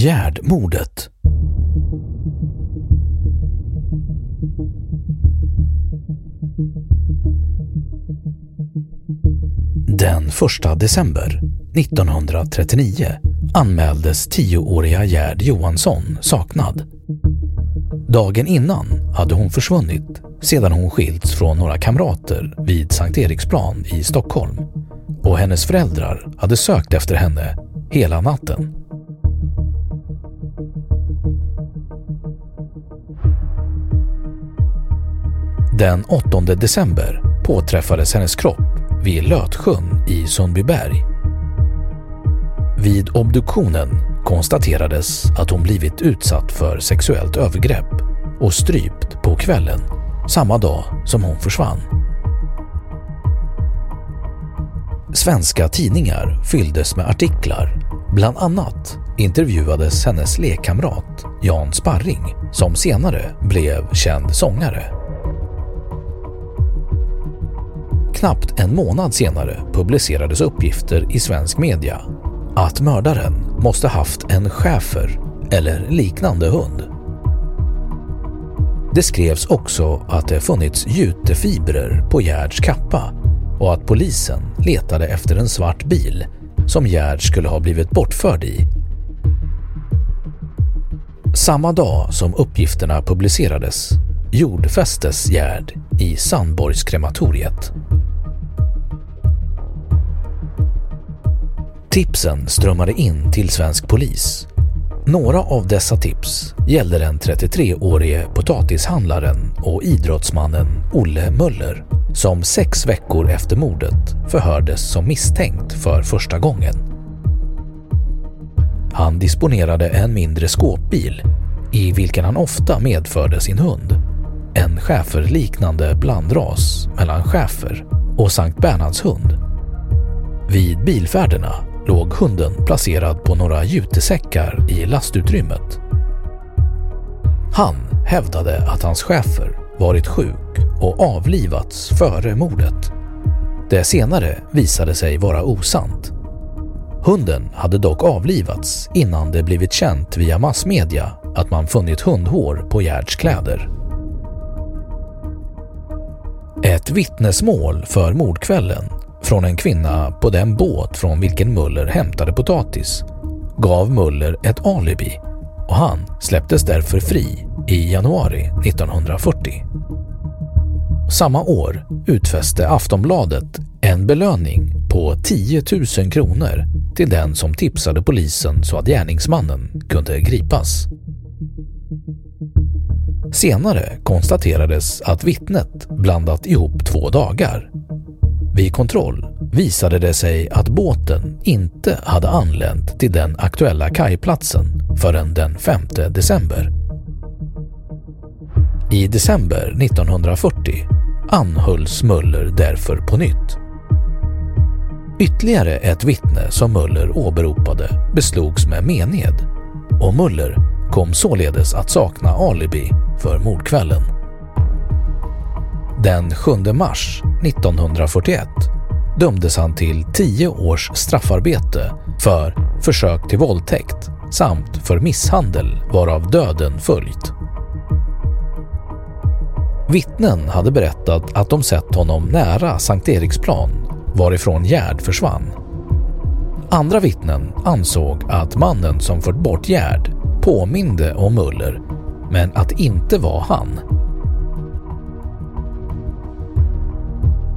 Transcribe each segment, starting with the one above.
Gärdmordet. Den 1 december 1939 anmäldes tioåriga Gerd Johansson saknad. Dagen innan hade hon försvunnit sedan hon skilts från några kamrater vid Sankt Eriksplan i Stockholm och hennes föräldrar hade sökt efter henne hela natten. Den 8 december påträffades hennes kropp vid Lötsjön i Sundbyberg. Vid obduktionen konstaterades att hon blivit utsatt för sexuellt övergrepp och strypt på kvällen samma dag som hon försvann. Svenska tidningar fylldes med artiklar. Bland annat intervjuades hennes lekkamrat Jan Sparring som senare blev känd sångare. Knappt en månad senare publicerades uppgifter i svensk media att mördaren måste haft en schäfer eller liknande hund. Det skrevs också att det funnits jutefibrer på Gerds kappa och att polisen letade efter en svart bil som Gerd skulle ha blivit bortförd i. Samma dag som uppgifterna publicerades jordfästes Gerd i Sandborgskrematoriet. Tipsen strömmade in till svensk polis. Några av dessa tips gällde den 33-årige potatishandlaren och idrottsmannen Olle Möller som sex veckor efter mordet förhördes som misstänkt för första gången. Han disponerade en mindre skåpbil i vilken han ofta medförde sin hund. En schäferliknande blandras mellan schäfer och Sankt Bernhards hund. Vid bilfärderna låg hunden placerad på några jutesäckar i lastutrymmet. Han hävdade att hans chefer varit sjuk och avlivats före mordet. Det senare visade sig vara osant. Hunden hade dock avlivats innan det blivit känt via massmedia att man funnit hundhår på Gerds kläder. Ett vittnesmål för mordkvällen från en kvinna på den båt från vilken Muller hämtade potatis gav Muller ett alibi och han släpptes därför fri i januari 1940. Samma år utfäste Aftonbladet en belöning på 10 000 kronor till den som tipsade polisen så att gärningsmannen kunde gripas. Senare konstaterades att vittnet blandat ihop två dagar vid kontroll visade det sig att båten inte hade anlänt till den aktuella kajplatsen förrän den 5 december. I december 1940 anhölls Möller därför på nytt. Ytterligare ett vittne som Möller åberopade beslogs med mened och Möller kom således att sakna alibi för mordkvällen. Den 7 mars 1941 dömdes han till 10 års straffarbete för försök till våldtäkt samt för misshandel varav döden följt. Vittnen hade berättat att de sett honom nära Sankt Eriksplan varifrån Gerd försvann. Andra vittnen ansåg att mannen som fört bort Gerd påminde om Muller men att det inte var han.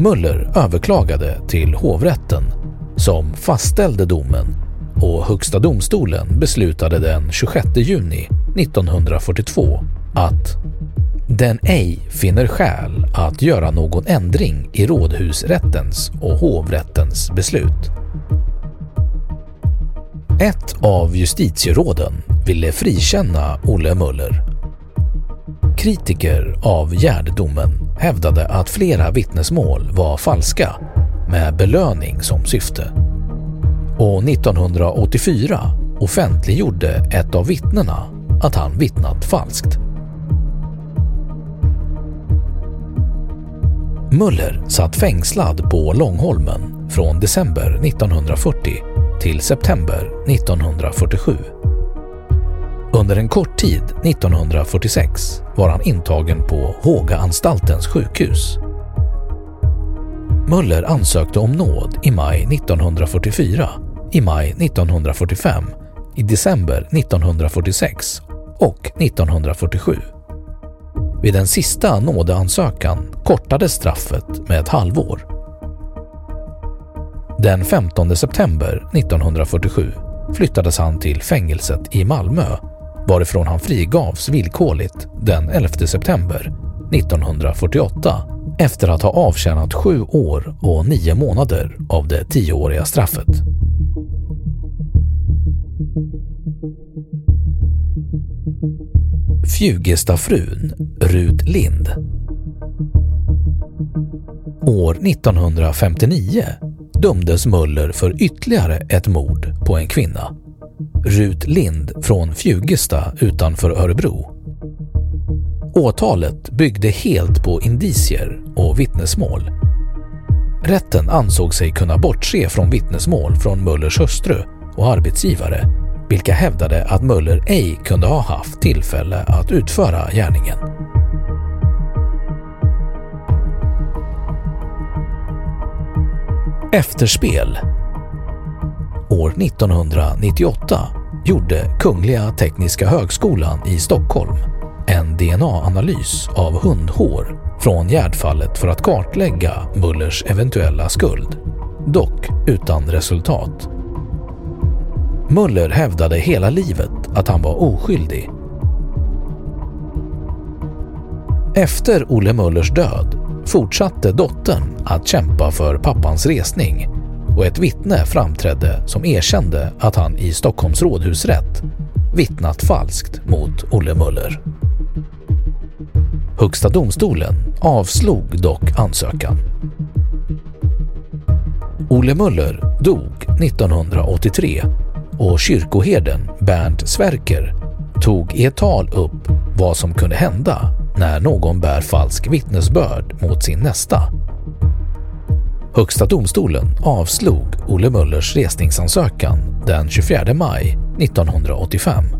Möller överklagade till hovrätten som fastställde domen och Högsta domstolen beslutade den 26 juni 1942 att den ej finner skäl att göra någon ändring i rådhusrättens och hovrättens beslut. Ett av justitieråden ville frikänna Olle Möller. Kritiker av Gärdedomen hävdade att flera vittnesmål var falska med belöning som syfte. Och 1984 offentliggjorde ett av vittnena att han vittnat falskt. Möller satt fängslad på Långholmen från december 1940 till september 1947. Under en kort tid 1946 var han intagen på Hågaanstaltens sjukhus. Möller ansökte om nåd i maj 1944, i maj 1945, i december 1946 och 1947. Vid den sista nådeansökan kortades straffet med ett halvår. Den 15 september 1947 flyttades han till fängelset i Malmö varifrån han frigavs villkorligt den 11 september 1948 efter att ha avtjänat sju år och nio månader av det tioåriga straffet. Fjugestafrun Rut Lind. År 1959 dömdes Möller för ytterligare ett mord på en kvinna. Rut Lind från Fjugesta utanför Örebro. Åtalet byggde helt på indicier och vittnesmål. Rätten ansåg sig kunna bortse från vittnesmål från Möllers hustru och arbetsgivare vilka hävdade att Möller ej kunde ha haft tillfälle att utföra gärningen. Efterspel År 1998 gjorde Kungliga Tekniska Högskolan i Stockholm en DNA-analys av hundhår från Gärdfallet för att kartlägga Mullers eventuella skuld, dock utan resultat. Muller hävdade hela livet att han var oskyldig. Efter Olle Mullers död fortsatte dottern att kämpa för pappans resning och ett vittne framträdde som erkände att han i Stockholms rådhusrätt vittnat falskt mot Olle Möller. Högsta domstolen avslog dock ansökan. Olle Möller dog 1983 och kyrkoherden Bernt Sverker tog i ett tal upp vad som kunde hända när någon bär falsk vittnesbörd mot sin nästa. Högsta domstolen avslog Olle Möllers resningsansökan den 24 maj 1985.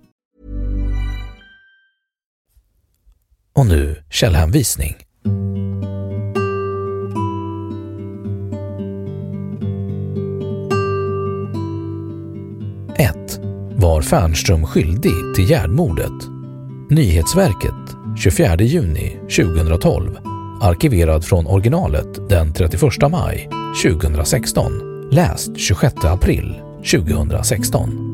Och nu källhänvisning. Var Fernström skyldig till Gärdmordet? Nyhetsverket 24 juni 2012 Arkiverad från originalet den 31 maj 2016 Läst 26 april 2016